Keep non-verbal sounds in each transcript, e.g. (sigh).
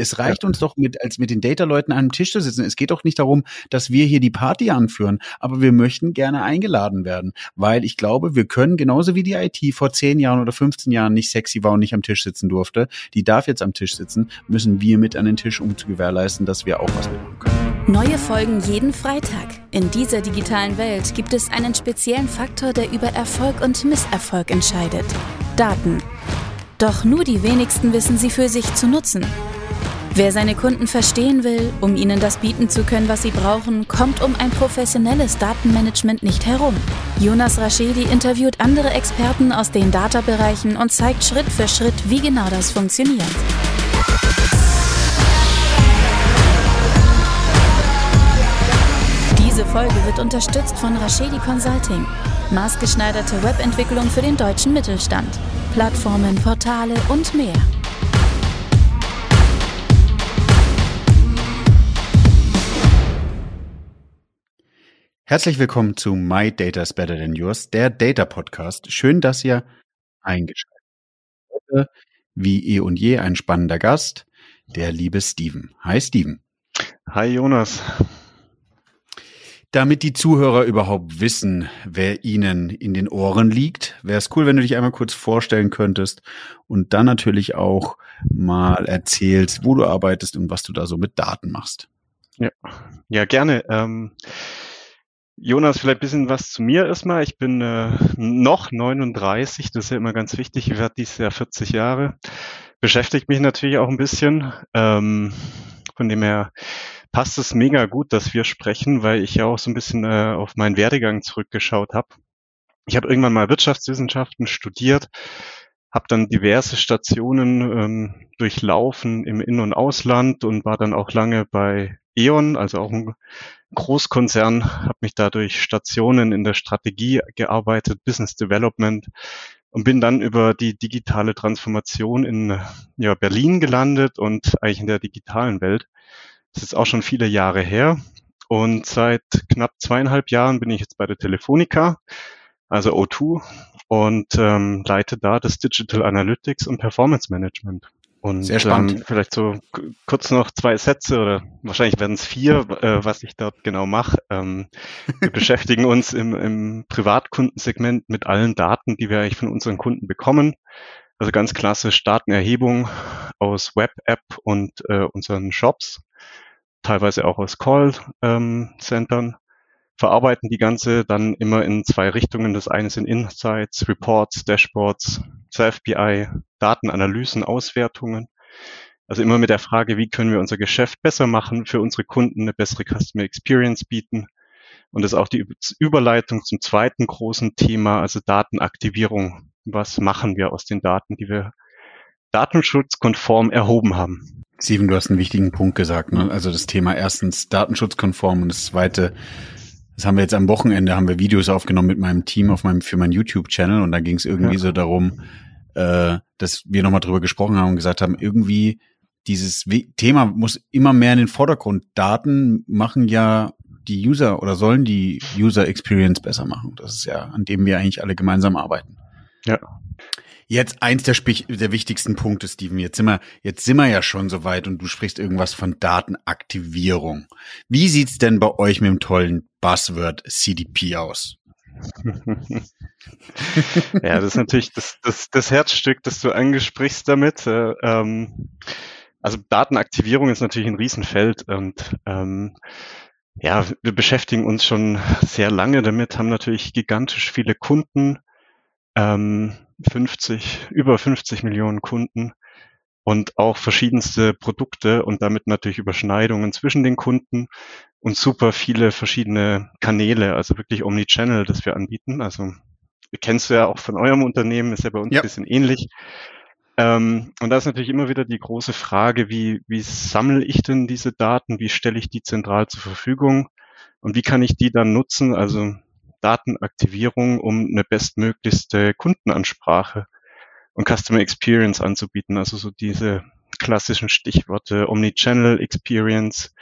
es reicht ja. uns doch mit, als mit den Data-Leuten an einem Tisch zu sitzen. Es geht doch nicht darum, dass wir hier die Party anführen, aber wir möchten gerne eingeladen werden, weil ich glaube, wir können genauso wie die IT vor 10 Jahren oder 15 Jahren nicht sexy war und nicht am Tisch sitzen durfte, die darf jetzt am Tisch sitzen, müssen wir mit an den Tisch, um zu gewährleisten, dass wir auch was mitmachen können. Neue Folgen jeden Freitag. In dieser digitalen Welt gibt es einen speziellen Faktor, der über Erfolg und Misserfolg entscheidet. Daten. Doch nur die wenigsten wissen sie für sich zu nutzen. Wer seine Kunden verstehen will, um ihnen das bieten zu können, was sie brauchen, kommt um ein professionelles Datenmanagement nicht herum. Jonas Raschedi interviewt andere Experten aus den Data-Bereichen und zeigt Schritt für Schritt, wie genau das funktioniert. Diese Folge wird unterstützt von Rashedi Consulting. Maßgeschneiderte Webentwicklung für den deutschen Mittelstand. Plattformen, Portale und mehr. Herzlich willkommen zu My Data is Better Than Yours, der Data Podcast. Schön, dass ihr eingeschaltet habt. Wie eh und je, ein spannender Gast, der liebe Steven. Hi Steven. Hi Jonas. Damit die Zuhörer überhaupt wissen, wer ihnen in den Ohren liegt, wäre es cool, wenn du dich einmal kurz vorstellen könntest und dann natürlich auch mal erzählst, wo du arbeitest und was du da so mit Daten machst. Ja, ja gerne. Ähm, Jonas, vielleicht ein bisschen was zu mir erstmal. Ich bin äh, noch 39, das ist ja immer ganz wichtig. Ich werde dieses Jahr 40 Jahre. Beschäftigt mich natürlich auch ein bisschen. Ähm, von dem her passt es mega gut, dass wir sprechen, weil ich ja auch so ein bisschen äh, auf meinen Werdegang zurückgeschaut habe. Ich habe irgendwann mal Wirtschaftswissenschaften studiert, habe dann diverse Stationen ähm, durchlaufen im In- und Ausland und war dann auch lange bei E.ON, also auch ein Großkonzern, habe mich da durch Stationen in der Strategie gearbeitet, Business Development und bin dann über die digitale Transformation in ja, Berlin gelandet und eigentlich in der digitalen Welt. Das ist auch schon viele Jahre her. Und seit knapp zweieinhalb Jahren bin ich jetzt bei der Telefonica, also O2, und ähm, leite da das Digital Analytics und Performance Management. Und Sehr spannend. Ähm, vielleicht so kurz noch zwei Sätze oder wahrscheinlich werden es vier, äh, was ich dort genau mache. Ähm, wir (laughs) beschäftigen uns im, im Privatkundensegment mit allen Daten, die wir eigentlich von unseren Kunden bekommen. Also ganz klassisch Datenerhebung aus Web-App und äh, unseren Shops teilweise auch aus Call-Centern, ähm, verarbeiten die ganze dann immer in zwei Richtungen. Das eine sind Insights, Reports, Dashboards, Self-BI, Datenanalysen, Auswertungen. Also immer mit der Frage, wie können wir unser Geschäft besser machen, für unsere Kunden eine bessere Customer Experience bieten. Und das ist auch die Überleitung zum zweiten großen Thema, also Datenaktivierung. Was machen wir aus den Daten, die wir datenschutzkonform erhoben haben? Steven, du hast einen wichtigen Punkt gesagt. Ne? Also das Thema erstens datenschutzkonform und das zweite, das haben wir jetzt am Wochenende, haben wir Videos aufgenommen mit meinem Team auf meinem, für meinen YouTube-Channel und da ging es irgendwie ja. so darum, äh, dass wir nochmal drüber gesprochen haben und gesagt haben, irgendwie dieses Thema muss immer mehr in den Vordergrund. Daten machen ja die User oder sollen die User Experience besser machen. Das ist ja, an dem wir eigentlich alle gemeinsam arbeiten. Ja. Jetzt eins der, der wichtigsten Punkte, Steven. Jetzt sind wir, jetzt sind wir ja schon so weit und du sprichst irgendwas von Datenaktivierung. Wie sieht's denn bei euch mit dem tollen Buzzword CDP aus? (laughs) ja, das ist natürlich das, das, das Herzstück, das du angesprichst damit. Äh, ähm, also Datenaktivierung ist natürlich ein Riesenfeld und ähm, ja, wir beschäftigen uns schon sehr lange damit, haben natürlich gigantisch viele Kunden, ähm, 50, über 50 Millionen Kunden und auch verschiedenste Produkte und damit natürlich Überschneidungen zwischen den Kunden und super viele verschiedene Kanäle, also wirklich Omnichannel, das wir anbieten. Also kennst du ja auch von eurem Unternehmen, ist ja bei uns ja. ein bisschen ähnlich. Ähm, und da ist natürlich immer wieder die große Frage, wie, wie sammle ich denn diese Daten, wie stelle ich die zentral zur Verfügung und wie kann ich die dann nutzen? Also Datenaktivierung, um eine bestmöglichste Kundenansprache und Customer Experience anzubieten. Also so diese klassischen Stichworte Omnichannel Experience,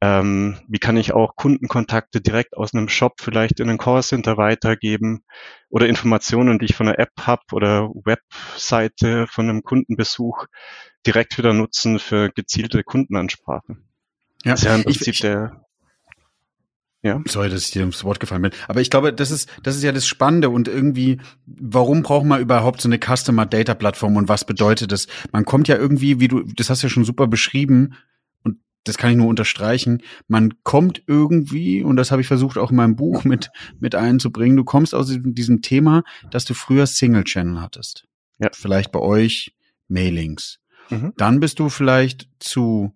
Ähm, wie kann ich auch Kundenkontakte direkt aus einem Shop vielleicht in ein Callcenter weitergeben oder Informationen, die ich von einer App habe oder Webseite von einem Kundenbesuch direkt wieder nutzen für gezielte Kundenansprache. Ja, das ist ja im Prinzip ich, der ja. Sorry, dass ich dir ins Wort gefallen bin. Aber ich glaube, das ist, das ist ja das Spannende und irgendwie, warum braucht man überhaupt so eine Customer Data Plattform und was bedeutet das? Man kommt ja irgendwie, wie du, das hast du ja schon super beschrieben das kann ich nur unterstreichen. Man kommt irgendwie, und das habe ich versucht auch in meinem Buch mit, mit einzubringen, du kommst aus diesem Thema, dass du früher Single Channel hattest. Ja. Vielleicht bei euch Mailings. Mhm. Dann bist du vielleicht zu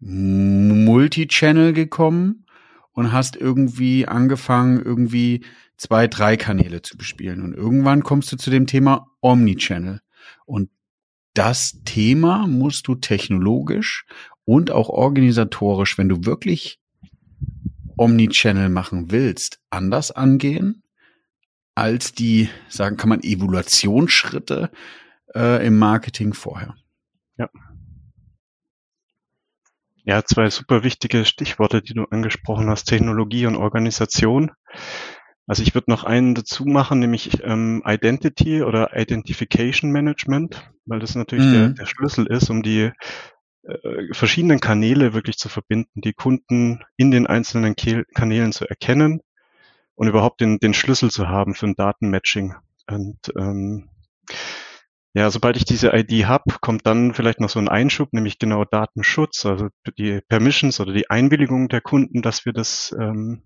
Multi-Channel gekommen und hast irgendwie angefangen, irgendwie zwei, drei Kanäle zu bespielen. Und irgendwann kommst du zu dem Thema Omnichannel. Und das Thema musst du technologisch und auch organisatorisch, wenn du wirklich Omnichannel machen willst, anders angehen als die, sagen kann man, Evaluationsschritte äh, im Marketing vorher. Ja. Ja, zwei super wichtige Stichworte, die du angesprochen hast, Technologie und Organisation. Also ich würde noch einen dazu machen, nämlich ähm, Identity oder Identification Management, weil das natürlich mhm. der, der, Schlüssel ist, um die äh, verschiedenen Kanäle wirklich zu verbinden, die Kunden in den einzelnen Kanälen zu erkennen und überhaupt den, den Schlüssel zu haben für ein Datenmatching. Und ähm, ja, sobald ich diese ID habe, kommt dann vielleicht noch so ein Einschub, nämlich genau Datenschutz, also die Permissions oder die Einwilligung der Kunden, dass wir das, ähm,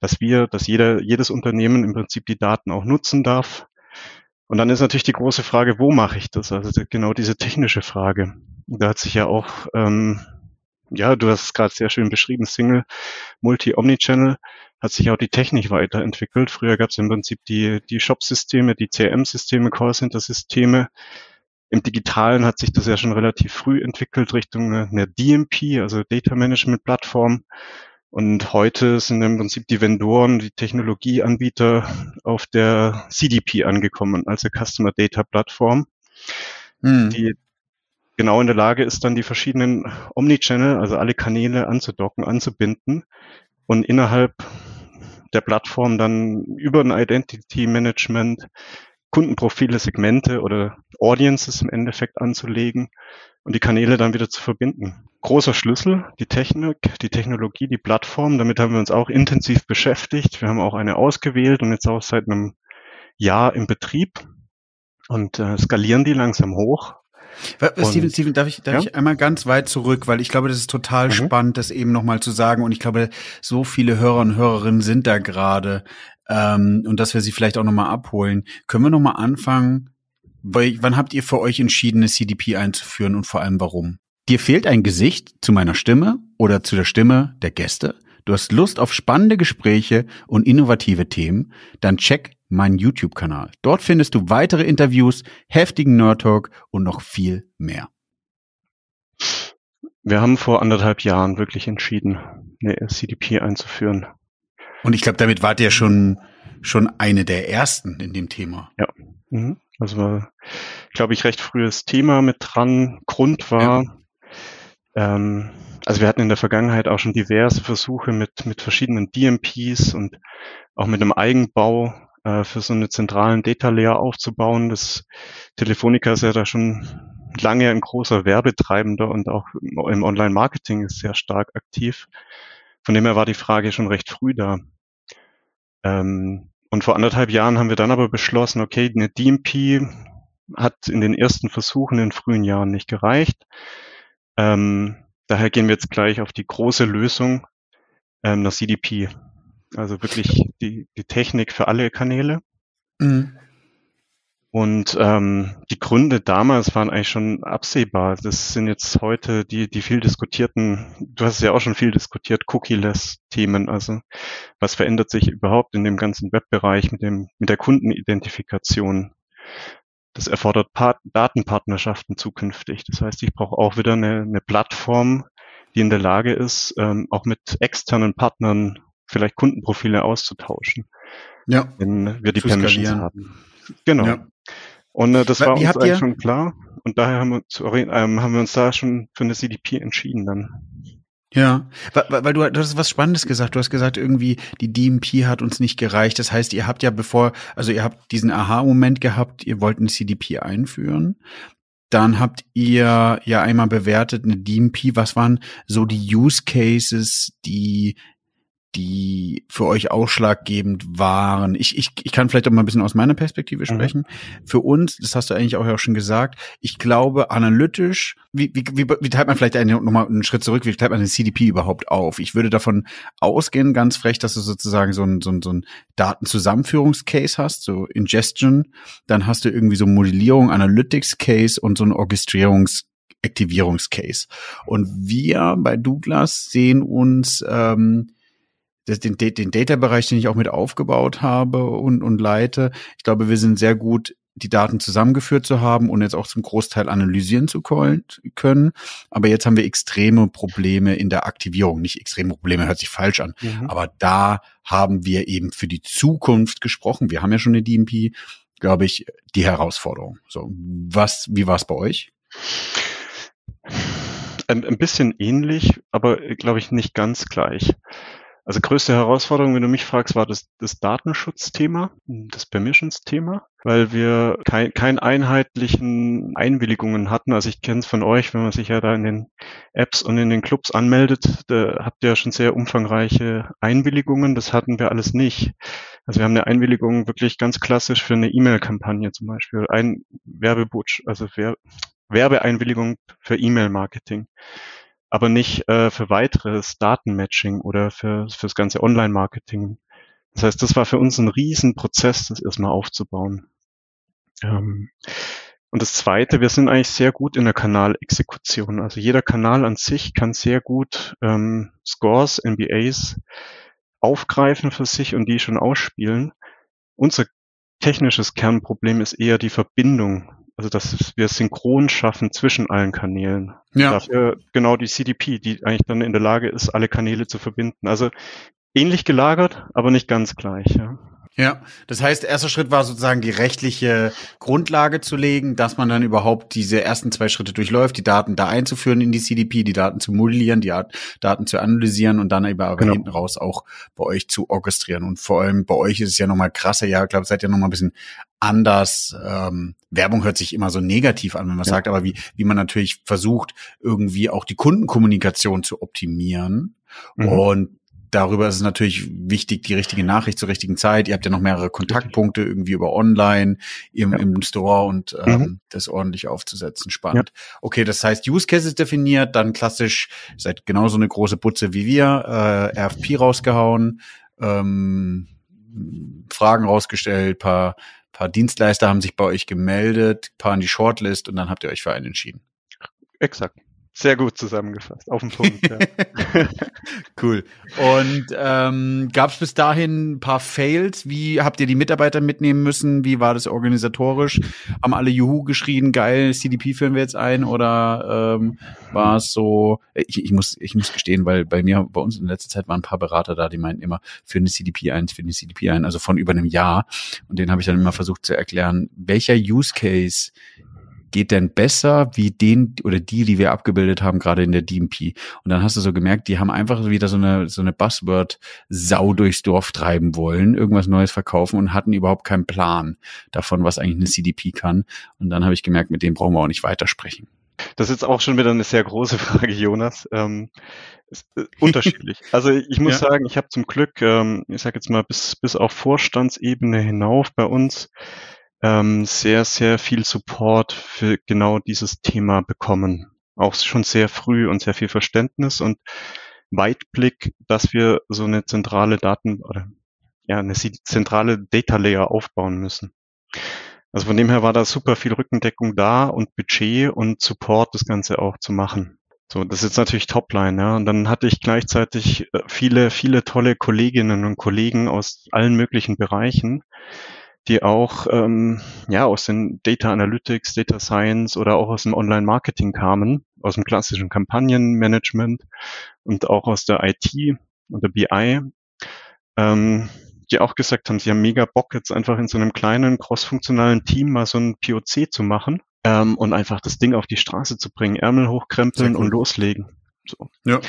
dass wir, dass jeder, jedes Unternehmen im Prinzip die Daten auch nutzen darf. Und dann ist natürlich die große Frage, wo mache ich das? Also genau diese technische Frage. Da hat sich ja auch, ähm, ja, du hast es gerade sehr schön beschrieben, Single, Multi, Omnichannel hat sich auch die Technik weiterentwickelt. Früher gab es im Prinzip die, die Shop-Systeme, die CRM-Systeme, Callcenter-Systeme. Im Digitalen hat sich das ja schon relativ früh entwickelt Richtung einer DMP, also Data Management Plattform. Und heute sind im Prinzip die Vendoren, die Technologieanbieter auf der CDP angekommen, also Customer Data Plattform, mhm. die genau in der Lage ist, dann die verschiedenen Omnichannel, also alle Kanäle anzudocken, anzubinden und innerhalb der Plattform dann über ein Identity Management Kundenprofile, Segmente oder Audiences im Endeffekt anzulegen und die Kanäle dann wieder zu verbinden. Großer Schlüssel, die Technik, die Technologie, die Plattform. Damit haben wir uns auch intensiv beschäftigt. Wir haben auch eine ausgewählt und jetzt auch seit einem Jahr im Betrieb und äh, skalieren die langsam hoch. Steven, Steven, darf ich, darf ja? ich einmal ganz weit zurück, weil ich glaube, das ist total mhm. spannend, das eben nochmal zu sagen. Und ich glaube, so viele Hörer und Hörerinnen sind da gerade. Ähm, und dass wir sie vielleicht auch nochmal abholen. Können wir nochmal anfangen? Weil, wann habt ihr für euch entschieden, eine CDP einzuführen und vor allem warum? Dir fehlt ein Gesicht zu meiner Stimme oder zu der Stimme der Gäste? Du hast Lust auf spannende Gespräche und innovative Themen? Dann check meinen YouTube-Kanal. Dort findest du weitere Interviews, heftigen Nerd Talk und noch viel mehr. Wir haben vor anderthalb Jahren wirklich entschieden, eine CDP einzuführen. Und ich glaube, damit wart ihr schon, schon eine der ersten in dem Thema. Ja. Mhm. Also war, glaube ich, recht frühes Thema mit dran. Grund war, ja. ähm, also wir hatten in der Vergangenheit auch schon diverse Versuche mit, mit verschiedenen DMPs und auch mit einem Eigenbau äh, für so eine zentralen Data Layer aufzubauen. Das Telefonica ist ja da schon lange ein großer Werbetreibender und auch im Online-Marketing ist sehr stark aktiv. Von dem her war die Frage schon recht früh da. Ähm, und vor anderthalb Jahren haben wir dann aber beschlossen, okay, eine DMP hat in den ersten Versuchen in frühen Jahren nicht gereicht. Ähm, daher gehen wir jetzt gleich auf die große Lösung, ähm, der CDP. Also wirklich die, die Technik für alle Kanäle. Mhm. Und ähm, die Gründe damals waren eigentlich schon absehbar. Das sind jetzt heute die, die viel diskutierten, du hast es ja auch schon viel diskutiert, Cookie-less-Themen. Also was verändert sich überhaupt in dem ganzen Webbereich mit, dem, mit der Kundenidentifikation? Das erfordert Part Datenpartnerschaften zukünftig. Das heißt, ich brauche auch wieder eine, eine Plattform, die in der Lage ist, ähm, auch mit externen Partnern vielleicht Kundenprofile auszutauschen. Ja. Wenn wir die Permissions haben. Genau. Ja. Und äh, das Wie war uns eigentlich schon klar. Und daher haben wir, sorry, ähm, haben wir uns da schon für eine CDP entschieden dann. Ja, weil, weil du, du hast was Spannendes gesagt. Du hast gesagt, irgendwie die DMP hat uns nicht gereicht. Das heißt, ihr habt ja bevor, also ihr habt diesen Aha-Moment gehabt, ihr wollt eine CDP einführen. Dann habt ihr ja einmal bewertet eine DMP. Was waren so die Use Cases, die die für euch ausschlaggebend waren? Ich, ich, ich kann vielleicht auch mal ein bisschen aus meiner Perspektive mhm. sprechen. Mhm. Für uns, das hast du eigentlich auch ja schon gesagt, ich glaube, analytisch, wie, wie, wie, wie teilt man vielleicht einen, nochmal einen Schritt zurück, wie teilt man den CDP überhaupt auf? Ich würde davon ausgehen, ganz frech, dass du sozusagen so ein, so ein, so ein Datenzusammenführungscase hast, so Ingestion, dann hast du irgendwie so Modellierung, Analytics-Case und so ein Orchestrierungs- Aktivierungscase. Und wir bei Douglas sehen uns ähm, das, den, den Data-Bereich, den ich auch mit aufgebaut habe und, und leite. Ich glaube, wir sind sehr gut, die Daten zusammengeführt zu haben und jetzt auch zum Großteil analysieren zu können. Aber jetzt haben wir extreme Probleme in der Aktivierung. Nicht extreme Probleme, hört sich falsch an. Mhm. Aber da haben wir eben für die Zukunft gesprochen. Wir haben ja schon eine DMP, glaube ich, die Herausforderung. So, was, wie war es bei euch? Ein, ein bisschen ähnlich, aber glaube ich nicht ganz gleich. Also größte Herausforderung, wenn du mich fragst, war das, das Datenschutzthema, das Permissions-Thema, weil wir kein, kein einheitlichen Einwilligungen hatten. Also ich kenne es von euch, wenn man sich ja da in den Apps und in den Clubs anmeldet, da habt ihr ja schon sehr umfangreiche Einwilligungen. Das hatten wir alles nicht. Also wir haben eine Einwilligung wirklich ganz klassisch für eine E-Mail-Kampagne zum Beispiel, ein Werbebutsch, also Werbeeinwilligung für E-Mail-Marketing aber nicht äh, für weiteres Datenmatching oder für fürs ganze Online-Marketing. Das heißt, das war für uns ein Riesenprozess, das erstmal aufzubauen. Ähm, und das Zweite, wir sind eigentlich sehr gut in der Kanalexekution. Also jeder Kanal an sich kann sehr gut ähm, Scores, NBAs aufgreifen für sich und die schon ausspielen. Unser technisches Kernproblem ist eher die Verbindung also dass wir synchron schaffen zwischen allen Kanälen. Ja. Dafür genau die CDP, die eigentlich dann in der Lage ist, alle Kanäle zu verbinden. Also ähnlich gelagert, aber nicht ganz gleich. Ja. Ja, das heißt, erster Schritt war sozusagen die rechtliche Grundlage zu legen, dass man dann überhaupt diese ersten zwei Schritte durchläuft, die Daten da einzuführen in die CDP, die Daten zu modellieren, die Daten zu analysieren und dann eben aber genau. hinten raus auch bei euch zu orchestrieren. Und vor allem bei euch ist es ja nochmal krasser, ja, ich glaube, seid ihr nochmal ein bisschen anders. Ähm, Werbung hört sich immer so negativ an, wenn man ja. sagt, aber wie, wie man natürlich versucht, irgendwie auch die Kundenkommunikation zu optimieren. Mhm. Und darüber ist es natürlich wichtig, die richtige Nachricht zur richtigen Zeit. Ihr habt ja noch mehrere Kontaktpunkte irgendwie über online im, ja. im Store und ähm, mhm. das ordentlich aufzusetzen. Spannend. Ja. Okay, das heißt Use Cases definiert, dann klassisch, seid genauso eine große Butze wie wir, äh, RFP rausgehauen, ähm, Fragen rausgestellt, paar, paar Dienstleister haben sich bei euch gemeldet, paar in die Shortlist und dann habt ihr euch für einen entschieden. Exakt. Sehr gut zusammengefasst, auf den Punkt. Ja. (laughs) cool. Und ähm, gab es bis dahin ein paar Fails? Wie habt ihr die Mitarbeiter mitnehmen müssen? Wie war das organisatorisch? Haben alle Juhu geschrien, geil, CDP führen wir jetzt ein? Oder ähm, war es so, ich, ich, muss, ich muss gestehen, weil bei mir, bei uns in letzter Zeit waren ein paar Berater da, die meinten immer, für eine CDP ein, für eine CDP ein, also von über einem Jahr. Und denen habe ich dann immer versucht zu erklären, welcher Use Case geht denn besser wie den oder die, die wir abgebildet haben, gerade in der DMP. Und dann hast du so gemerkt, die haben einfach wieder so eine, so eine Buzzword-Sau durchs Dorf treiben wollen, irgendwas Neues verkaufen und hatten überhaupt keinen Plan davon, was eigentlich eine CDP kann. Und dann habe ich gemerkt, mit dem brauchen wir auch nicht weitersprechen. Das ist jetzt auch schon wieder eine sehr große (laughs) Frage, Jonas. Ähm, äh, unterschiedlich. (laughs) Also ich muss ja. sagen, ich habe zum Glück, ähm, ich sage jetzt mal, bis, bis auf Vorstandsebene hinauf bei uns ähm, sehr, sehr viel Support für genau dieses Thema bekommen. Auch schon sehr früh und sehr viel Verständnis und Weitblick, dass wir so eine zentrale Daten oder ja, eine zentrale Data Layer aufbauen müssen. Also von dem her war da super viel Rückendeckung da und Budget und Support, das Ganze auch zu machen. So, das ist jetzt natürlich Topline, ja. Und dann hatte ich gleichzeitig äh, viele, viele tolle Kolleginnen und Kollegen aus allen möglichen Bereichen, die auch ähm, ja aus den Data Analytics, Data Science oder auch aus dem Online-Marketing kamen, aus dem klassischen Kampagnenmanagement und auch aus der IT und der BI, ähm, die auch gesagt haben, sie haben mega Bock, jetzt einfach in so einem kleinen, crossfunktionalen Team mal so ein POC zu machen ähm, und einfach das Ding auf die Straße zu bringen, Ärmel hochkrempeln und loslegen. So. Ja.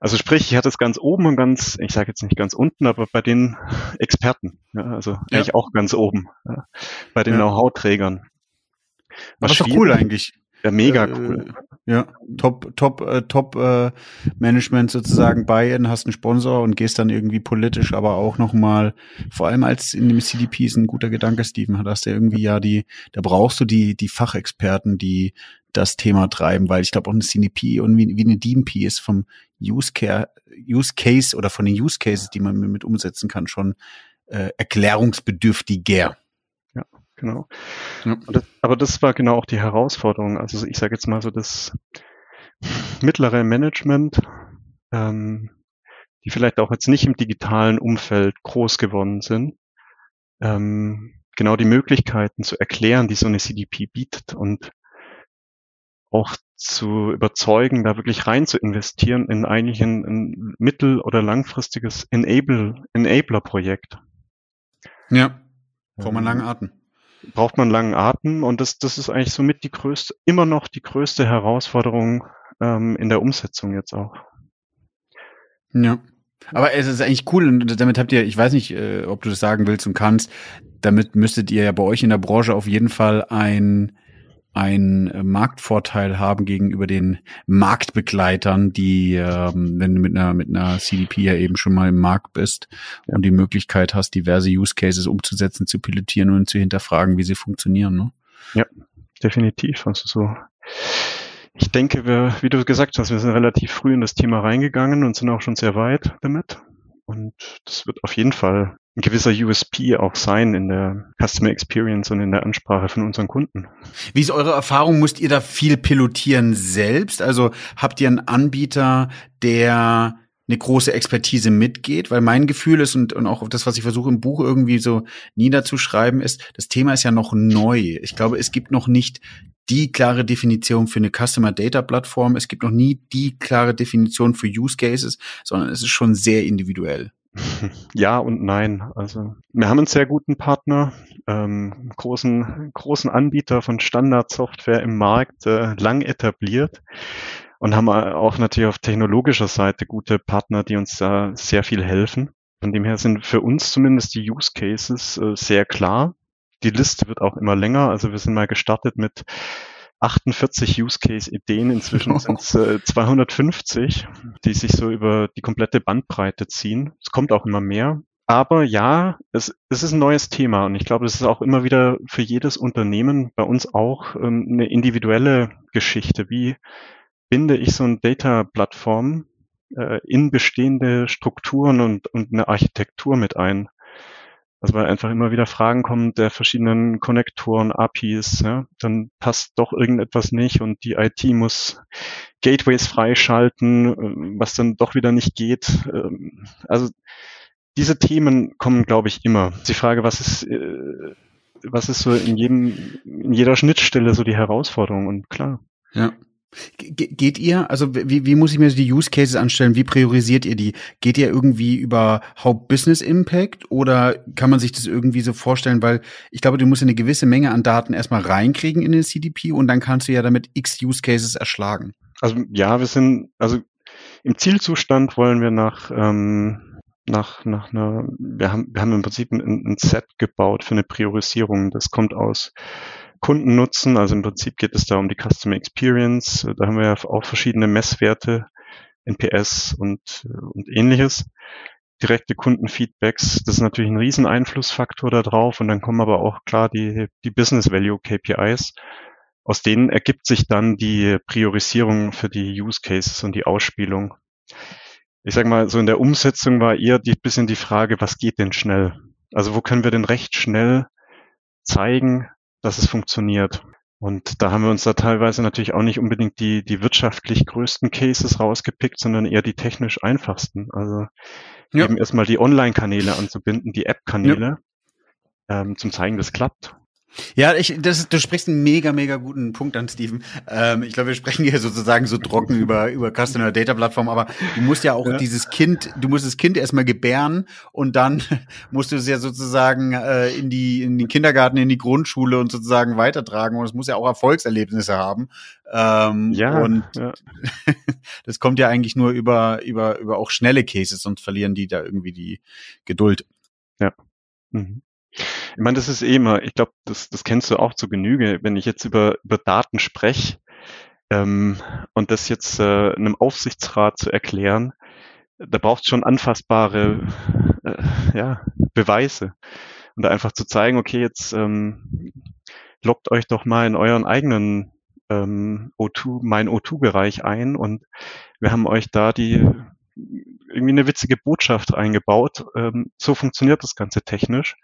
Also sprich, ich hatte es ganz oben und ganz, ich sage jetzt nicht ganz unten, aber bei den Experten, ja, also ja. eigentlich auch ganz oben, ja, bei den. Know-how-Trägern. Was ist doch cool eigentlich. Ja, mega äh, cool. Ja, Top, Top, äh, Top äh, Management sozusagen bei ihnen, hast einen Sponsor und gehst dann irgendwie politisch, aber auch nochmal, vor allem als in dem CDP ist ein guter Gedanke, Steven, hast du irgendwie ja die, da brauchst du die, die Fachexperten, die das Thema treiben, weil ich glaube auch eine CDP und wie, wie eine DMP ist vom Use, Care, Use Case oder von den Use Cases, die man mit umsetzen kann, schon äh, erklärungsbedürftiger. Ja, genau. Ja. Das, aber das war genau auch die Herausforderung. Also ich sage jetzt mal so das mittlere Management, ähm, die vielleicht auch jetzt nicht im digitalen Umfeld groß geworden sind, ähm, genau die Möglichkeiten zu erklären, die so eine CDP bietet und auch zu überzeugen, da wirklich rein zu investieren in eigentlich ein, ein mittel- oder langfristiges Enable, Enabler-Projekt. Ja, braucht man langen Atem. Braucht man langen Atem und das, das ist eigentlich somit die größte, immer noch die größte Herausforderung ähm, in der Umsetzung jetzt auch. Ja. Aber es ist eigentlich cool und damit habt ihr, ich weiß nicht, äh, ob du das sagen willst und kannst, damit müsstet ihr ja bei euch in der Branche auf jeden Fall ein einen äh, Marktvorteil haben gegenüber den Marktbegleitern, die, ähm, wenn du mit einer, mit einer CDP ja eben schon mal im Markt bist ja. und die Möglichkeit hast, diverse Use Cases umzusetzen, zu pilotieren und zu hinterfragen, wie sie funktionieren. Ne? Ja, definitiv. Also so. Ich denke, wir, wie du gesagt hast, wir sind relativ früh in das Thema reingegangen und sind auch schon sehr weit damit. Und das wird auf jeden Fall ein gewisser USP auch sein in der Customer Experience und in der Ansprache von unseren Kunden. Wie ist eure Erfahrung? Müsst ihr da viel pilotieren selbst? Also habt ihr einen Anbieter, der eine große Expertise mitgeht, weil mein Gefühl ist und, und auch das, was ich versuche im Buch irgendwie so niederzuschreiben, ist, das Thema ist ja noch neu. Ich glaube, es gibt noch nicht die klare Definition für eine Customer Data Plattform. Es gibt noch nie die klare Definition für Use Cases, sondern es ist schon sehr individuell. Ja und nein. Also wir haben einen sehr guten Partner, ähm, großen, großen Anbieter von Standardsoftware im Markt, äh, lang etabliert und haben auch natürlich auf technologischer Seite gute Partner, die uns da sehr viel helfen. Von dem her sind für uns zumindest die Use Cases äh, sehr klar die Liste wird auch immer länger. Also wir sind mal gestartet mit 48 Use Case Ideen. Inzwischen (laughs) sind es äh, 250, die sich so über die komplette Bandbreite ziehen. Es kommt auch immer mehr. Aber ja, es, es ist ein neues Thema und ich glaube, es ist auch immer wieder für jedes Unternehmen, bei uns auch, ähm, eine individuelle Geschichte. Wie binde ich so eine Data-Plattform äh, in bestehende Strukturen und, und eine Architektur mit ein? Also weil einfach immer wieder Fragen kommen der verschiedenen Konnektoren, APIs, ja, dann passt doch irgendetwas nicht und die IT muss Gateways freischalten, äh, was dann doch wieder nicht geht. Ähm, also diese Themen kommen, glaube ich, immer. Die Frage, was ist, äh, was ist so in jedem, in jeder Schnittstelle so die Herausforderung? Und klar. Ja. Geht ihr, also wie, wie muss ich mir die Use Cases anstellen? Wie priorisiert ihr die? Geht ihr irgendwie über Haupt-Business Impact oder kann man sich das irgendwie so vorstellen? Weil ich glaube, du musst eine gewisse Menge an Daten erstmal reinkriegen in den CDP und dann kannst du ja damit x Use Cases erschlagen. Also ja, wir sind, also im Zielzustand wollen wir nach, ähm, nach, nach einer, wir haben, wir haben im Prinzip ein, ein Set gebaut für eine Priorisierung. Das kommt aus Kunden nutzen. Also im Prinzip geht es da um die Customer Experience. Da haben wir ja auch verschiedene Messwerte, NPS und, und ähnliches. Direkte Kundenfeedbacks, das ist natürlich ein riesen Einflussfaktor da drauf. Und dann kommen aber auch klar die, die Business Value KPIs. Aus denen ergibt sich dann die Priorisierung für die Use Cases und die Ausspielung. Ich sage mal, so in der Umsetzung war eher die bisschen die Frage, was geht denn schnell? Also wo können wir denn recht schnell zeigen, dass es funktioniert. Und da haben wir uns da teilweise natürlich auch nicht unbedingt die, die wirtschaftlich größten Cases rausgepickt, sondern eher die technisch einfachsten. Also ja. eben erstmal die Online-Kanäle anzubinden, die App-Kanäle, ja. ähm, zum zeigen, das klappt. Ja, ich, das, du sprichst einen mega, mega guten Punkt an, Steven. Ähm, ich glaube, wir sprechen hier sozusagen so trocken über, über Customer Data Plattform, aber du musst ja auch ja. dieses Kind, du musst das Kind erstmal gebären und dann (laughs) musst du es ja sozusagen äh, in die, in den Kindergarten, in die Grundschule und sozusagen weitertragen und es muss ja auch Erfolgserlebnisse haben. Ähm, ja, und ja. (laughs) das kommt ja eigentlich nur über, über, über auch schnelle Cases, sonst verlieren die da irgendwie die Geduld. Ja. Mhm. Ich meine, das ist eh immer, ich glaube, das, das kennst du auch zu Genüge, wenn ich jetzt über, über Daten spreche ähm, und das jetzt äh, einem Aufsichtsrat zu erklären, da braucht es schon anfassbare äh, ja, Beweise. Und da einfach zu zeigen, okay, jetzt ähm, loggt euch doch mal in euren eigenen ähm, O2, mein O2-Bereich ein und wir haben euch da die irgendwie eine witzige Botschaft eingebaut. Ähm, so funktioniert das Ganze technisch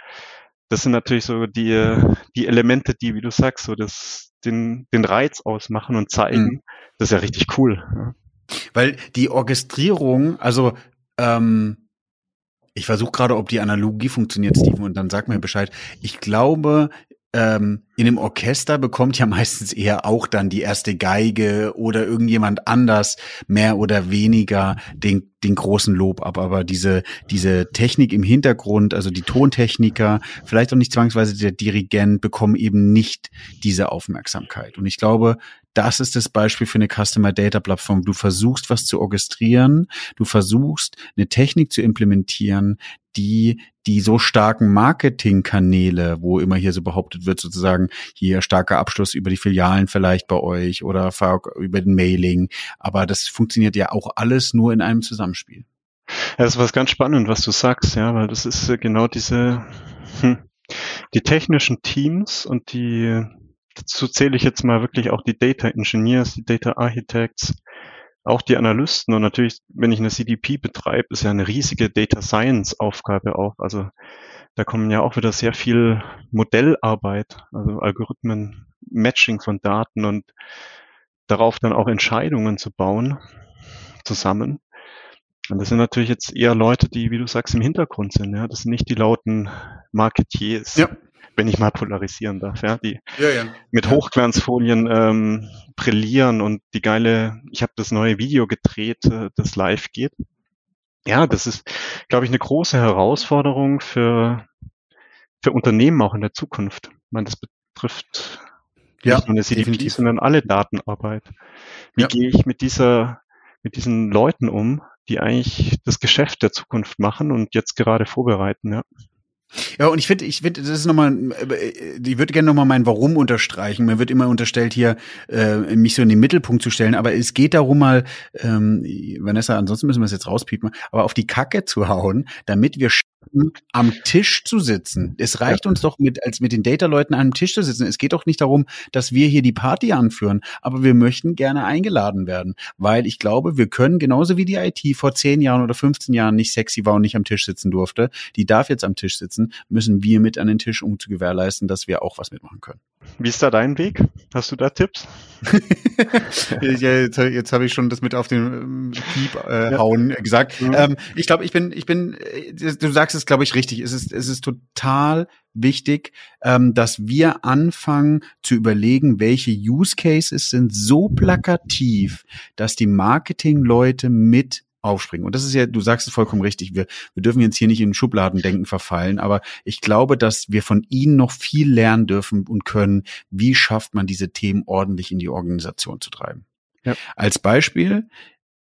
das sind natürlich so die, die Elemente, die, wie du sagst, so das, den, den Reiz ausmachen und zeigen. Mhm. Das ist ja richtig cool. Ja. Weil die Orchestrierung, also ähm, ich versuche gerade, ob die Analogie funktioniert, Steven, und dann sag mir Bescheid. Ich glaube, ähm, in dem Orchester bekommt ja meistens eher auch dann die erste Geige oder irgendjemand anders mehr oder weniger den, den großen Lob ab. Aber diese, diese Technik im Hintergrund, also die Tontechniker, vielleicht auch nicht zwangsweise der Dirigent, bekommen eben nicht diese Aufmerksamkeit. Und ich glaube, das ist das Beispiel für eine Customer Data Plattform. Du versuchst was zu orchestrieren, du versuchst eine Technik zu implementieren, die die so starken Marketingkanäle, wo immer hier so behauptet wird, sozusagen hier starker Abschluss über die Filialen vielleicht bei euch oder über den Mailing. Aber das funktioniert ja auch alles nur in einem Zusammenspiel. Das ist was ganz spannend, was du sagst, ja, weil das ist genau diese, hm, die technischen Teams und die, dazu zähle ich jetzt mal wirklich auch die Data Engineers, die Data Architects, auch die Analysten und natürlich, wenn ich eine CDP betreibe, ist ja eine riesige Data Science Aufgabe auch. Also da kommen ja auch wieder sehr viel Modellarbeit, also Algorithmen, Matching von Daten und darauf dann auch Entscheidungen zu bauen zusammen. Und das sind natürlich jetzt eher Leute, die, wie du sagst, im Hintergrund sind. Ja, das sind nicht die lauten Marketiers. Ja wenn ich mal polarisieren darf, ja, die ja, ja. mit Hochglanzfolien ähm, brillieren und die geile, ich habe das neue Video gedreht, äh, das live geht. Ja, das ist, glaube ich, eine große Herausforderung für, für Unternehmen auch in der Zukunft. Ich meine, das betrifft ja, nicht nur eine CDP, definitiv. sondern alle Datenarbeit. Wie ja. gehe ich mit dieser, mit diesen Leuten um, die eigentlich das Geschäft der Zukunft machen und jetzt gerade vorbereiten, ja. Ja, und ich finde, ich finde, das ist nochmal, ich würde gerne nochmal mein Warum unterstreichen. Mir wird immer unterstellt, hier äh, mich so in den Mittelpunkt zu stellen, aber es geht darum mal, ähm, Vanessa, ansonsten müssen wir es jetzt rauspiepen, aber auf die Kacke zu hauen, damit wir am Tisch zu sitzen. Es reicht ja. uns doch mit, als mit den Data-Leuten am Tisch zu sitzen. Es geht doch nicht darum, dass wir hier die Party anführen, aber wir möchten gerne eingeladen werden, weil ich glaube, wir können genauso wie die IT vor 10 Jahren oder 15 Jahren nicht sexy war und nicht am Tisch sitzen durfte, die darf jetzt am Tisch sitzen, müssen wir mit an den Tisch, um zu gewährleisten, dass wir auch was mitmachen können. Wie ist da dein Weg? Hast du da Tipps? (laughs) ja, jetzt, jetzt habe ich schon das mit auf den ähm, Piep äh, ja. hauen gesagt. Mhm. Ähm, ich glaube, ich bin, ich bin, äh, du sagst es, glaube ich, richtig. Es ist, es ist total wichtig, ähm, dass wir anfangen zu überlegen, welche Use Cases sind so plakativ, dass die Marketingleute mit aufspringen. Und das ist ja, du sagst es vollkommen richtig, wir, wir dürfen jetzt hier nicht in Schubladendenken verfallen, aber ich glaube, dass wir von ihnen noch viel lernen dürfen und können, wie schafft man diese Themen ordentlich in die Organisation zu treiben. Ja. Als Beispiel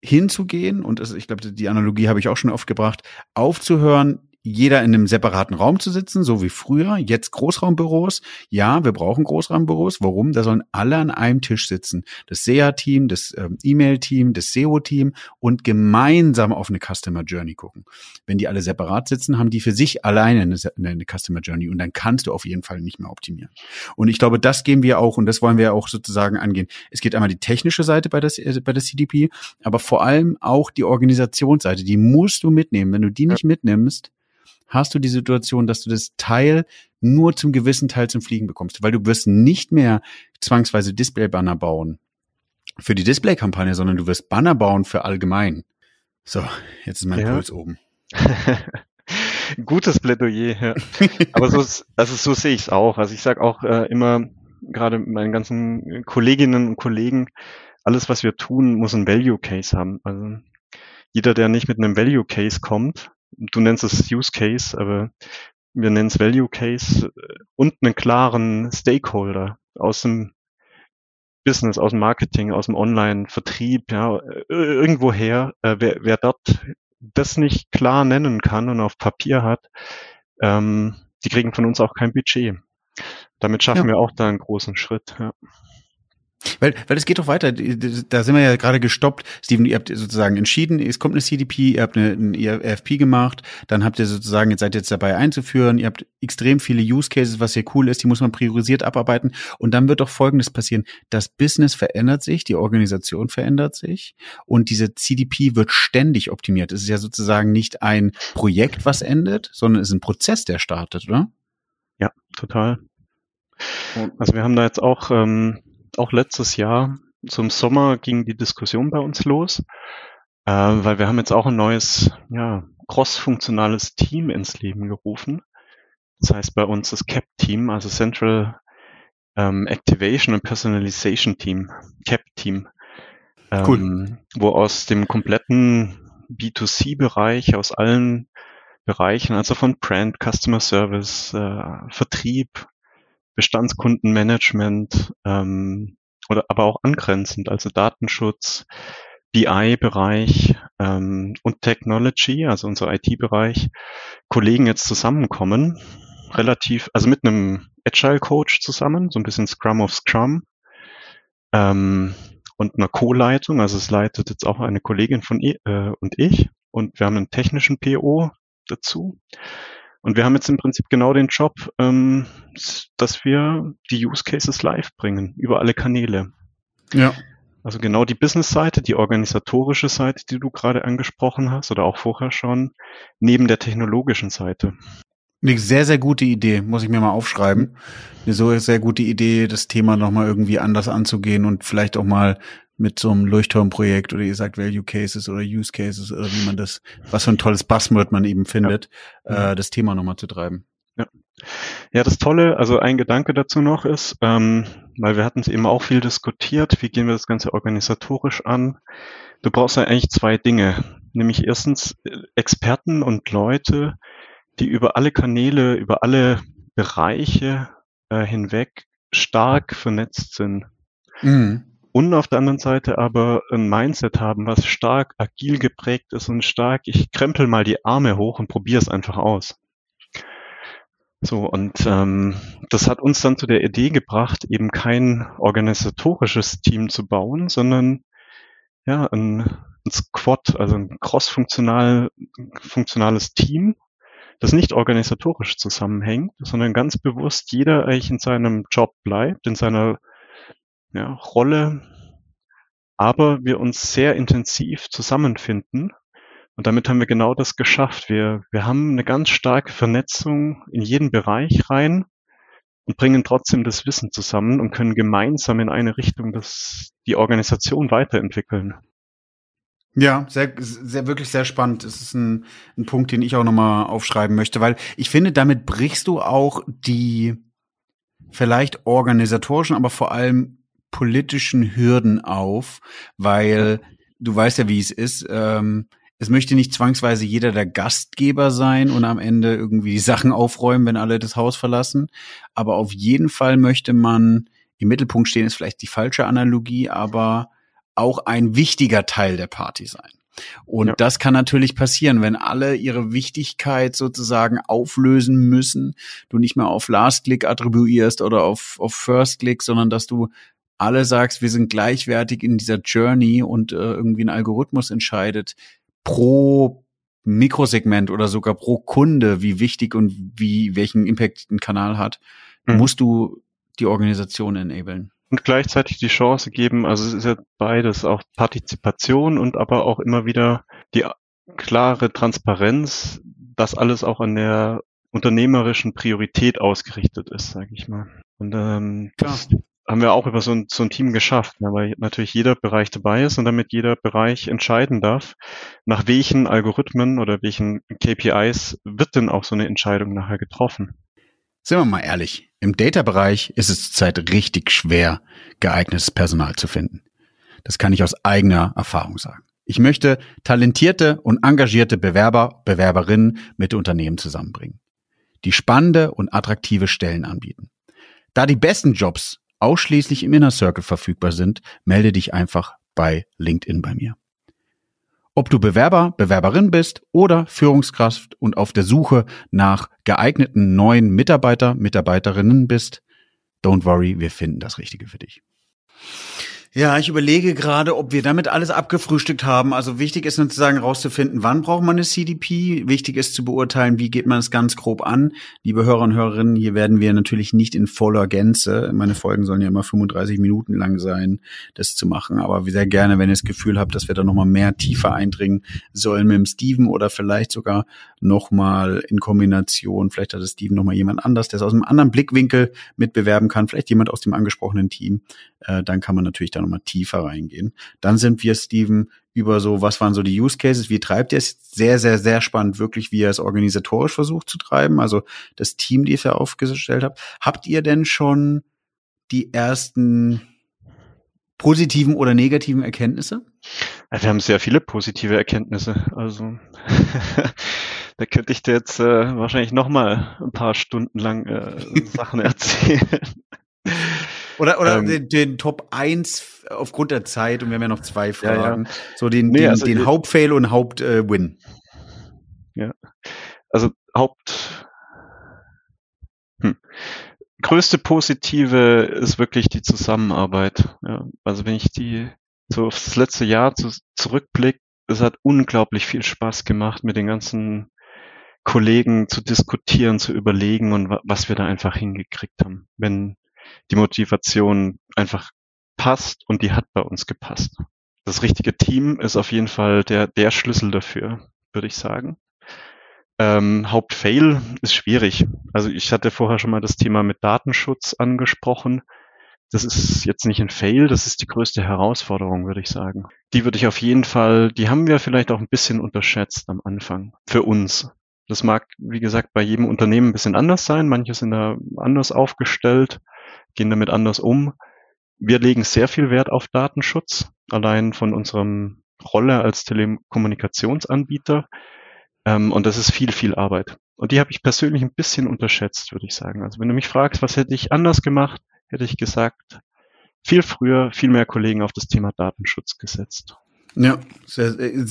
hinzugehen, und das, ich glaube, die Analogie habe ich auch schon oft gebracht, aufzuhören, jeder in einem separaten Raum zu sitzen, so wie früher. Jetzt Großraumbüros. Ja, wir brauchen Großraumbüros. Warum? Da sollen alle an einem Tisch sitzen. Das SEA-Team, das ähm, E-Mail-Team, das SEO-Team und gemeinsam auf eine Customer Journey gucken. Wenn die alle separat sitzen, haben die für sich alleine eine, eine Customer Journey und dann kannst du auf jeden Fall nicht mehr optimieren. Und ich glaube, das gehen wir auch und das wollen wir auch sozusagen angehen. Es geht einmal die technische Seite bei, das, äh, bei der CDP, aber vor allem auch die Organisationsseite. Die musst du mitnehmen. Wenn du die nicht mitnimmst, hast du die Situation, dass du das Teil nur zum gewissen Teil zum Fliegen bekommst, weil du wirst nicht mehr zwangsweise Display-Banner bauen für die Display-Kampagne, sondern du wirst Banner bauen für allgemein. So, jetzt ist mein ja. Puls oben. (laughs) Gutes Plädoyer, ja. Aber so, also so sehe ich es auch. Also ich sage auch äh, immer, gerade meinen ganzen Kolleginnen und Kollegen, alles, was wir tun, muss ein Value Case haben. Also jeder, der nicht mit einem Value Case kommt, du nennst es Use Case, aber wir nennen es Value Case äh, und einen klaren Stakeholder aus dem Business, aus dem Marketing, aus dem Online-Vertrieb, ja, irgendwoher, äh, wer, wer dort das nicht klar nennen kann und auf Papier hat, ähm, die kriegen von uns auch kein Budget. Damit schaffen ja. wir auch da einen großen Schritt. Ja. Weil, weil es geht doch weiter. Da sind wir ja gerade gestoppt. Steven, ihr habt sozusagen entschieden, es kommt eine CDP, ihr habt eine, ein EFP gemacht, dann habt ihr sozusagen, jetzt seid ihr jetzt dabei einzuführen, ihr habt extrem viele Use Cases, was sehr cool ist, die muss man priorisiert abarbeiten. Und dann wird doch Folgendes passieren. Das Business verändert sich, die Organisation verändert sich und diese CDP wird ständig optimiert. Es ist ja sozusagen nicht ein Projekt, was endet, sondern es ist ein Prozess, der startet, oder? Ja, total. Also wir haben da jetzt auch ähm, auch letztes Jahr zum Sommer ging die Diskussion bei uns los, äh, weil wir haben jetzt auch ein neues, ja, cross-funktionales Team ins Leben gerufen. Das heißt bei uns das CAP-Team, also Central ähm, Activation and Personalization Team, CAP-Team, ähm, cool. wo aus dem kompletten B2C-Bereich, aus allen Bereichen, also von Brand, Customer Service, äh, Vertrieb, Bestandskundenmanagement ähm, oder aber auch angrenzend, also Datenschutz, BI-Bereich ähm, und Technology, also unser IT-Bereich, Kollegen jetzt zusammenkommen, relativ, also mit einem Agile-Coach zusammen, so ein bisschen Scrum of Scrum ähm, und einer Co-Leitung, also es leitet jetzt auch eine Kollegin von äh, und ich. Und wir haben einen technischen PO dazu und wir haben jetzt im Prinzip genau den Job, ähm, dass wir die Use Cases live bringen über alle Kanäle. Ja. Also genau die Business-Seite, die organisatorische Seite, die du gerade angesprochen hast oder auch vorher schon, neben der technologischen Seite. Eine sehr, sehr gute Idee, muss ich mir mal aufschreiben. Eine so sehr gute Idee, das Thema nochmal irgendwie anders anzugehen und vielleicht auch mal mit so einem Leuchtturmprojekt oder ihr sagt Value Cases oder Use Cases oder wie man das, was für ein tolles Buzzword man eben findet, ja. äh, das Thema nochmal zu treiben. Ja. ja, das Tolle, also ein Gedanke dazu noch ist, ähm, weil wir hatten es eben auch viel diskutiert, wie gehen wir das Ganze organisatorisch an? Du brauchst ja eigentlich zwei Dinge, nämlich erstens äh, Experten und Leute, die über alle Kanäle, über alle Bereiche äh, hinweg stark vernetzt sind. Mhm und auf der anderen Seite aber ein Mindset haben, was stark agil geprägt ist und stark, ich krempel mal die Arme hoch und probiere es einfach aus. So, und ähm, das hat uns dann zu der Idee gebracht, eben kein organisatorisches Team zu bauen, sondern ja, ein, ein Squad, also ein cross-funktional funktionales Team, das nicht organisatorisch zusammenhängt, sondern ganz bewusst jeder eigentlich in seinem Job bleibt, in seiner ja, Rolle, aber wir uns sehr intensiv zusammenfinden. Und damit haben wir genau das geschafft. Wir, wir haben eine ganz starke Vernetzung in jeden Bereich rein und bringen trotzdem das Wissen zusammen und können gemeinsam in eine Richtung das, die Organisation weiterentwickeln. Ja, sehr, sehr, wirklich sehr spannend. Es ist ein, ein Punkt, den ich auch nochmal aufschreiben möchte, weil ich finde, damit brichst du auch die vielleicht organisatorischen, aber vor allem politischen Hürden auf, weil du weißt ja, wie es ist. Ähm, es möchte nicht zwangsweise jeder der Gastgeber sein und am Ende irgendwie die Sachen aufräumen, wenn alle das Haus verlassen. Aber auf jeden Fall möchte man im Mittelpunkt stehen, ist vielleicht die falsche Analogie, aber auch ein wichtiger Teil der Party sein. Und ja. das kann natürlich passieren, wenn alle ihre Wichtigkeit sozusagen auflösen müssen, du nicht mehr auf Last Click attribuierst oder auf, auf First Click, sondern dass du alle sagst, wir sind gleichwertig in dieser Journey und äh, irgendwie ein Algorithmus entscheidet pro Mikrosegment oder sogar pro Kunde, wie wichtig und wie welchen Impact ein Kanal hat, mhm. musst du die Organisation enablen. Und gleichzeitig die Chance geben, also es ist ja beides, auch Partizipation und aber auch immer wieder die klare Transparenz, dass alles auch an der unternehmerischen Priorität ausgerichtet ist, sage ich mal. Und ähm, das, haben wir auch über so ein, so ein Team geschafft, ne, weil natürlich jeder Bereich dabei ist und damit jeder Bereich entscheiden darf, nach welchen Algorithmen oder welchen KPIs wird denn auch so eine Entscheidung nachher getroffen. Sind wir mal ehrlich, im Data-Bereich ist es zurzeit richtig schwer, geeignetes Personal zu finden. Das kann ich aus eigener Erfahrung sagen. Ich möchte talentierte und engagierte Bewerber, Bewerberinnen mit Unternehmen zusammenbringen, die spannende und attraktive Stellen anbieten. Da die besten Jobs ausschließlich im Inner Circle verfügbar sind, melde dich einfach bei LinkedIn bei mir. Ob du Bewerber, Bewerberin bist oder Führungskraft und auf der Suche nach geeigneten neuen Mitarbeiter, Mitarbeiterinnen bist, don't worry, wir finden das Richtige für dich. Ja, ich überlege gerade, ob wir damit alles abgefrühstückt haben. Also wichtig ist sozusagen rauszufinden, wann braucht man eine CDP. Wichtig ist zu beurteilen, wie geht man es ganz grob an. Liebe Hörer und Hörerinnen, hier werden wir natürlich nicht in voller Gänze. Meine Folgen sollen ja immer 35 Minuten lang sein, das zu machen. Aber sehr gerne, wenn ihr das Gefühl habt, dass wir da nochmal mehr tiefer eindringen sollen mit dem Steven oder vielleicht sogar nochmal in Kombination. Vielleicht hat es Steven nochmal jemand anders, der es aus einem anderen Blickwinkel mitbewerben kann. Vielleicht jemand aus dem angesprochenen Team. Äh, dann kann man natürlich da nochmal tiefer reingehen. Dann sind wir, Steven, über so, was waren so die Use Cases, wie treibt ihr es? Sehr, sehr, sehr spannend, wirklich, wie ihr es organisatorisch versucht zu treiben, also das Team, die ihr aufgestellt habt. Habt ihr denn schon die ersten positiven oder negativen Erkenntnisse? Wir haben sehr viele positive Erkenntnisse. Also (laughs) da könnte ich dir jetzt äh, wahrscheinlich noch mal ein paar Stunden lang äh, Sachen (laughs) erzählen. Oder, oder ähm, den, den, Top 1 aufgrund der Zeit, und wir haben ja noch zwei Fragen. Ja, ja. So den, nee, den, also, den Hauptfail und Hauptwin. Äh, ja. Also Haupt. Hm. Größte positive ist wirklich die Zusammenarbeit. Ja, also wenn ich die so aufs letzte Jahr zu, zurückblicke, es hat unglaublich viel Spaß gemacht, mit den ganzen Kollegen zu diskutieren, zu überlegen und was wir da einfach hingekriegt haben. Wenn die Motivation einfach passt und die hat bei uns gepasst. Das richtige Team ist auf jeden Fall der, der Schlüssel dafür, würde ich sagen. Ähm, Hauptfail ist schwierig. Also ich hatte vorher schon mal das Thema mit Datenschutz angesprochen. Das ist jetzt nicht ein Fail, das ist die größte Herausforderung, würde ich sagen. Die würde ich auf jeden Fall, die haben wir vielleicht auch ein bisschen unterschätzt am Anfang. Für uns. Das mag, wie gesagt, bei jedem Unternehmen ein bisschen anders sein. Manche sind da anders aufgestellt gehen damit anders um. Wir legen sehr viel Wert auf Datenschutz, allein von unserem Rolle als Telekommunikationsanbieter. Ähm, und das ist viel, viel Arbeit. Und die habe ich persönlich ein bisschen unterschätzt, würde ich sagen. Also wenn du mich fragst, was hätte ich anders gemacht, hätte ich gesagt, viel früher, viel mehr Kollegen auf das Thema Datenschutz gesetzt. Ja, äh,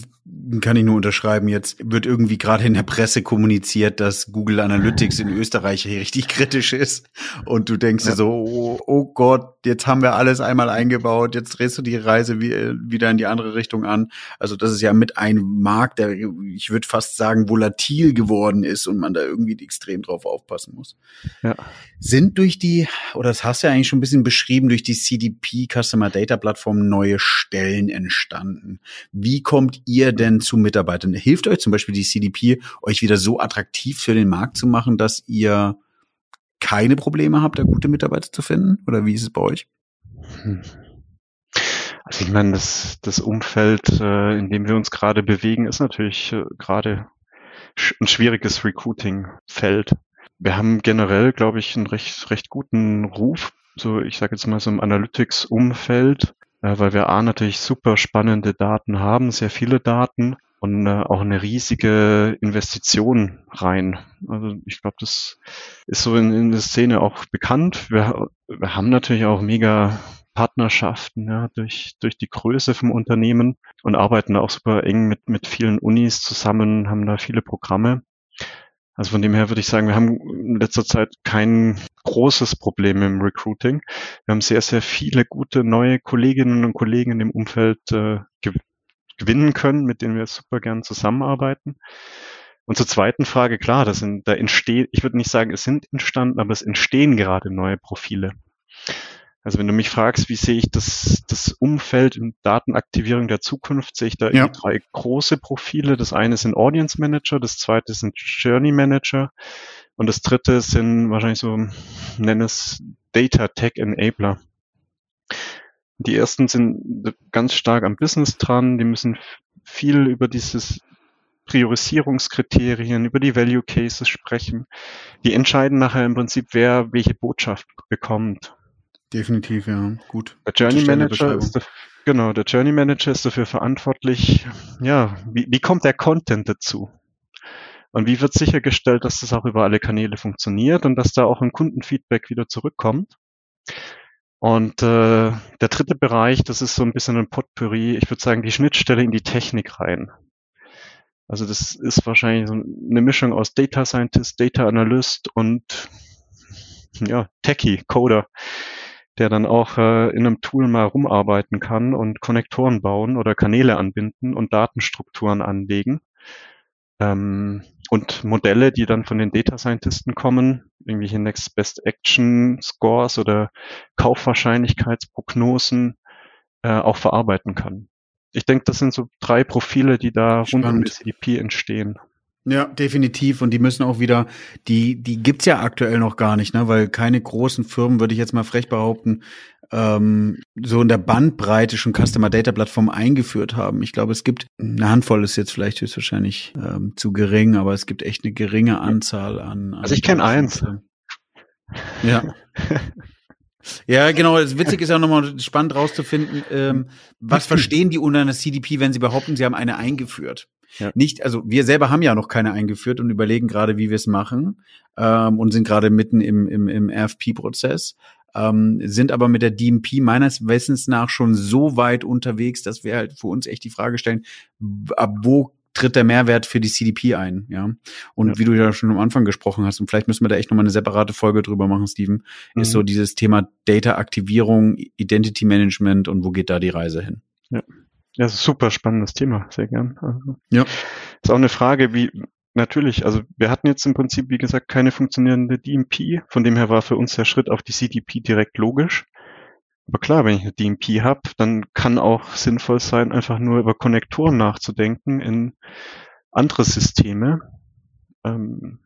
kann ich nur unterschreiben. Jetzt wird irgendwie gerade in der Presse kommuniziert, dass Google Analytics in Österreich richtig kritisch ist. Und du denkst ja. dir so, oh, oh, Gott, jetzt haben wir alles einmal eingebaut, jetzt drehst du die Reise wieder in die andere Richtung an. Also das ist ja mit einem Markt, der, ich würde fast sagen, volatil geworden ist und man da irgendwie extrem drauf aufpassen muss. Ja. Sind durch die, oder das hast du ja eigentlich schon ein bisschen beschrieben, durch die CDP Customer Data Plattform neue Stellen entstanden. Wie kommt ihr denn zu Mitarbeitern? Hilft euch zum Beispiel die CDP, euch wieder so attraktiv für den Markt zu machen, dass ihr keine Probleme habt, da gute Mitarbeiter zu finden? Oder wie ist es bei euch? Also ich meine, das, das Umfeld, äh, in dem wir uns gerade bewegen, ist natürlich äh, gerade ein schwieriges Recruiting-Feld. Wir haben generell, glaube ich, einen recht, recht guten Ruf, so ich sage jetzt mal so im Analytics-Umfeld weil wir A natürlich super spannende Daten haben, sehr viele Daten und äh, auch eine riesige Investition rein. Also ich glaube, das ist so in, in der Szene auch bekannt. Wir, wir haben natürlich auch mega Partnerschaften ja, durch, durch die Größe vom Unternehmen und arbeiten auch super eng mit, mit vielen Unis zusammen, haben da viele Programme. Also von dem her würde ich sagen, wir haben in letzter Zeit kein großes Problem im Recruiting. Wir haben sehr, sehr viele gute neue Kolleginnen und Kollegen in dem Umfeld äh, gewinnen können, mit denen wir super gern zusammenarbeiten. Und zur zweiten Frage, klar, das sind, da entsteht, ich würde nicht sagen, es sind entstanden, aber es entstehen gerade neue Profile. Also wenn du mich fragst, wie sehe ich das, das Umfeld in Datenaktivierung der Zukunft, sehe ich da ja. drei große Profile. Das eine sind Audience Manager, das zweite sind Journey Manager und das dritte sind wahrscheinlich so, nenn es Data Tech Enabler. Die ersten sind ganz stark am Business dran, die müssen viel über dieses Priorisierungskriterien, über die Value Cases sprechen. Die entscheiden nachher im Prinzip, wer welche Botschaft bekommt. Definitiv, ja, gut. Der Journey Manager ist, genau, der Journey Manager ist dafür verantwortlich, ja, wie, wie kommt der Content dazu? Und wie wird sichergestellt, dass das auch über alle Kanäle funktioniert und dass da auch ein Kundenfeedback wieder zurückkommt? Und äh, der dritte Bereich, das ist so ein bisschen ein Potpourri, ich würde sagen, die Schnittstelle in die Technik rein. Also das ist wahrscheinlich so eine Mischung aus Data Scientist, Data Analyst und ja, Techie, Coder, der dann auch äh, in einem Tool mal rumarbeiten kann und Konnektoren bauen oder Kanäle anbinden und Datenstrukturen anlegen. Ähm, und Modelle, die dann von den Data Scientisten kommen, irgendwelche Next Best Action Scores oder Kaufwahrscheinlichkeitsprognosen äh, auch verarbeiten kann. Ich denke, das sind so drei Profile, die da Spannend. rund um die CDP entstehen. Ja, definitiv. Und die müssen auch wieder, die, die gibt's ja aktuell noch gar nicht, ne? Weil keine großen Firmen, würde ich jetzt mal frech behaupten, ähm, so in der Bandbreite schon Customer Data Plattform eingeführt haben. Ich glaube, es gibt eine Handvoll ist jetzt vielleicht höchstwahrscheinlich ähm, zu gering, aber es gibt echt eine geringe Anzahl an. an also ich kenne eins. Ja. (laughs) Ja, genau. Das Witzige ist ja nochmal spannend rauszufinden, ähm, was verstehen die unter einer CDP, wenn sie behaupten, sie haben eine eingeführt. Ja. Nicht, also wir selber haben ja noch keine eingeführt und überlegen gerade, wie wir es machen ähm, und sind gerade mitten im, im, im RFP-Prozess ähm, sind aber mit der DMP meines Wissens nach schon so weit unterwegs, dass wir halt für uns echt die Frage stellen, ab wo tritt der Mehrwert für die CDP ein, ja. Und ja. wie du ja schon am Anfang gesprochen hast, und vielleicht müssen wir da echt nochmal eine separate Folge drüber machen, Steven, mhm. ist so dieses Thema Data-Aktivierung, Identity Management und wo geht da die Reise hin? Ja. Ja, super spannendes Thema, sehr gern. Also, ja. Ist auch eine Frage, wie, Natürlich, also wir hatten jetzt im Prinzip, wie gesagt, keine funktionierende DMP. Von dem her war für uns der Schritt auf die CDP direkt logisch. Aber klar, wenn ich eine DMP habe, dann kann auch sinnvoll sein, einfach nur über Konnektoren nachzudenken in andere Systeme. Ähm,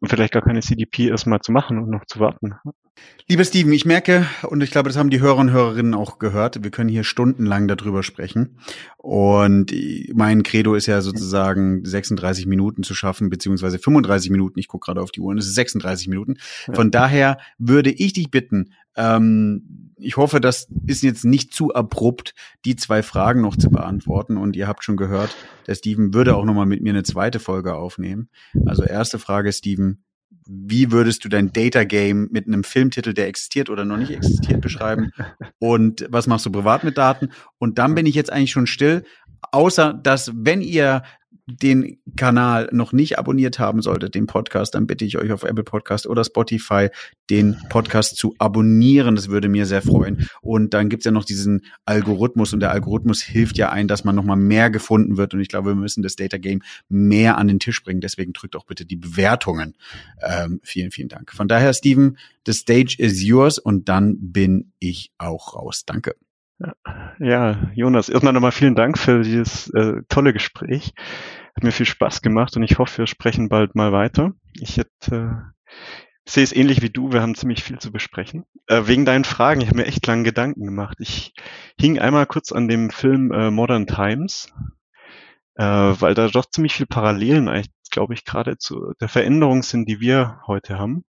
und vielleicht gar keine CDP erstmal zu machen und noch zu warten. Lieber Steven, ich merke, und ich glaube, das haben die Hörer und Hörerinnen auch gehört, wir können hier stundenlang darüber sprechen. Und mein Credo ist ja sozusagen 36 Minuten zu schaffen, beziehungsweise 35 Minuten. Ich gucke gerade auf die Uhr und es ist 36 Minuten. Von daher würde ich dich bitten, ähm, ich hoffe, das ist jetzt nicht zu abrupt, die zwei Fragen noch zu beantworten. Und ihr habt schon gehört, der Steven würde auch nochmal mit mir eine zweite Folge aufnehmen. Also erste Frage, Steven, wie würdest du dein Data Game mit einem Filmtitel, der existiert oder noch nicht existiert, beschreiben? (laughs) Und was machst du privat mit Daten? Und dann bin ich jetzt eigentlich schon still, außer dass, wenn ihr den Kanal noch nicht abonniert haben solltet, den Podcast, dann bitte ich euch auf Apple Podcast oder Spotify den Podcast zu abonnieren. Das würde mir sehr freuen. Und dann gibt's ja noch diesen Algorithmus und der Algorithmus hilft ja ein, dass man nochmal mehr gefunden wird. Und ich glaube, wir müssen das Data Game mehr an den Tisch bringen. Deswegen drückt auch bitte die Bewertungen. Ähm, vielen, vielen Dank. Von daher, Steven, the stage is yours und dann bin ich auch raus. Danke. Ja, Jonas, erstmal nochmal vielen Dank für dieses äh, tolle Gespräch. Hat mir viel Spaß gemacht und ich hoffe, wir sprechen bald mal weiter. Ich hätte, äh, sehe es ähnlich wie du, wir haben ziemlich viel zu besprechen. Äh, wegen deinen Fragen, ich habe mir echt lange Gedanken gemacht. Ich hing einmal kurz an dem Film äh, Modern Times, äh, weil da doch ziemlich viel Parallelen eigentlich, glaube ich, gerade zu der Veränderung sind, die wir heute haben.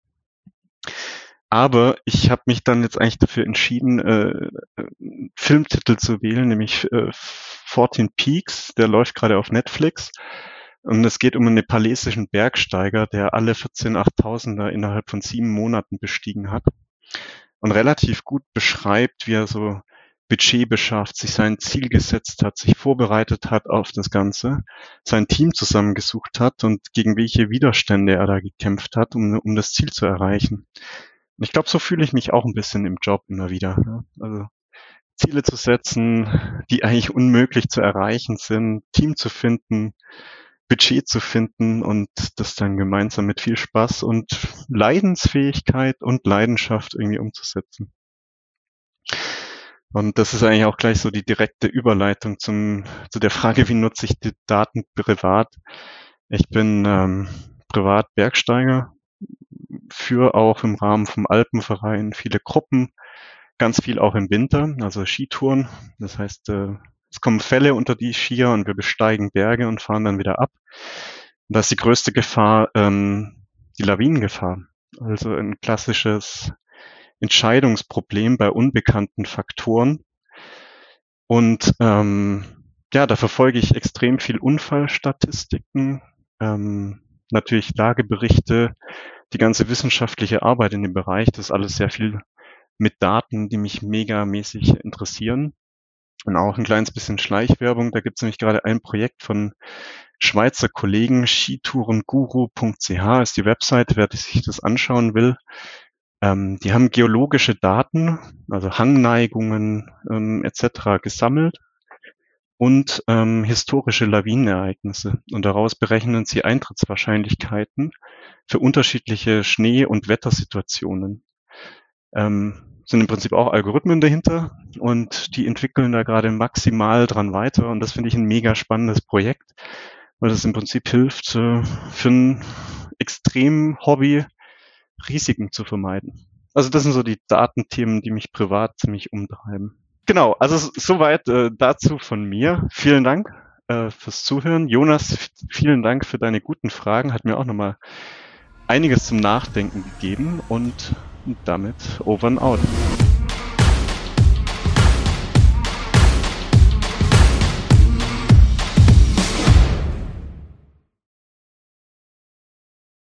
Aber ich habe mich dann jetzt eigentlich dafür entschieden, äh, Filmtitel zu wählen, nämlich äh, 14 Peaks, der läuft gerade auf Netflix. Und es geht um einen nepalesischen Bergsteiger, der alle 14 8000er innerhalb von sieben Monaten bestiegen hat. Und relativ gut beschreibt, wie er so Budget beschafft, sich sein Ziel gesetzt hat, sich vorbereitet hat auf das Ganze, sein Team zusammengesucht hat und gegen welche Widerstände er da gekämpft hat, um, um das Ziel zu erreichen. Ich glaube, so fühle ich mich auch ein bisschen im Job immer wieder. Ne? Also Ziele zu setzen, die eigentlich unmöglich zu erreichen sind, Team zu finden, Budget zu finden und das dann gemeinsam mit viel Spaß und Leidensfähigkeit und Leidenschaft irgendwie umzusetzen. Und das ist eigentlich auch gleich so die direkte Überleitung zum, zu der Frage, wie nutze ich die Daten privat? Ich bin ähm, privat Bergsteiger, für auch im Rahmen vom Alpenverein viele Gruppen, ganz viel auch im Winter, also Skitouren. Das heißt, äh, es kommen Fälle unter die Skier und wir besteigen Berge und fahren dann wieder ab. Und da ist die größte Gefahr ähm, die Lawinengefahr. Also ein klassisches Entscheidungsproblem bei unbekannten Faktoren. Und ähm, ja, da verfolge ich extrem viel Unfallstatistiken, ähm, natürlich Lageberichte, die ganze wissenschaftliche Arbeit in dem Bereich. Das ist alles sehr viel mit Daten, die mich megamäßig interessieren. Und auch ein kleines bisschen Schleichwerbung. Da gibt es nämlich gerade ein Projekt von Schweizer Kollegen, skitourenguru.ch ist die Website, wer sich das anschauen will. Ähm, die haben geologische Daten, also Hangneigungen ähm, etc. gesammelt und ähm, historische Lawinenereignisse. Und daraus berechnen sie Eintrittswahrscheinlichkeiten für unterschiedliche Schnee- und Wettersituationen. Ähm, sind im Prinzip auch Algorithmen dahinter und die entwickeln da gerade maximal dran weiter. Und das finde ich ein mega spannendes Projekt, weil das im Prinzip hilft, äh, für ein extrem Hobby Risiken zu vermeiden. Also das sind so die Datenthemen, die mich privat ziemlich umtreiben. Genau, also soweit äh, dazu von mir. Vielen Dank äh, fürs Zuhören. Jonas, vielen Dank für deine guten Fragen. Hat mir auch nochmal einiges zum Nachdenken gegeben und damit over and out.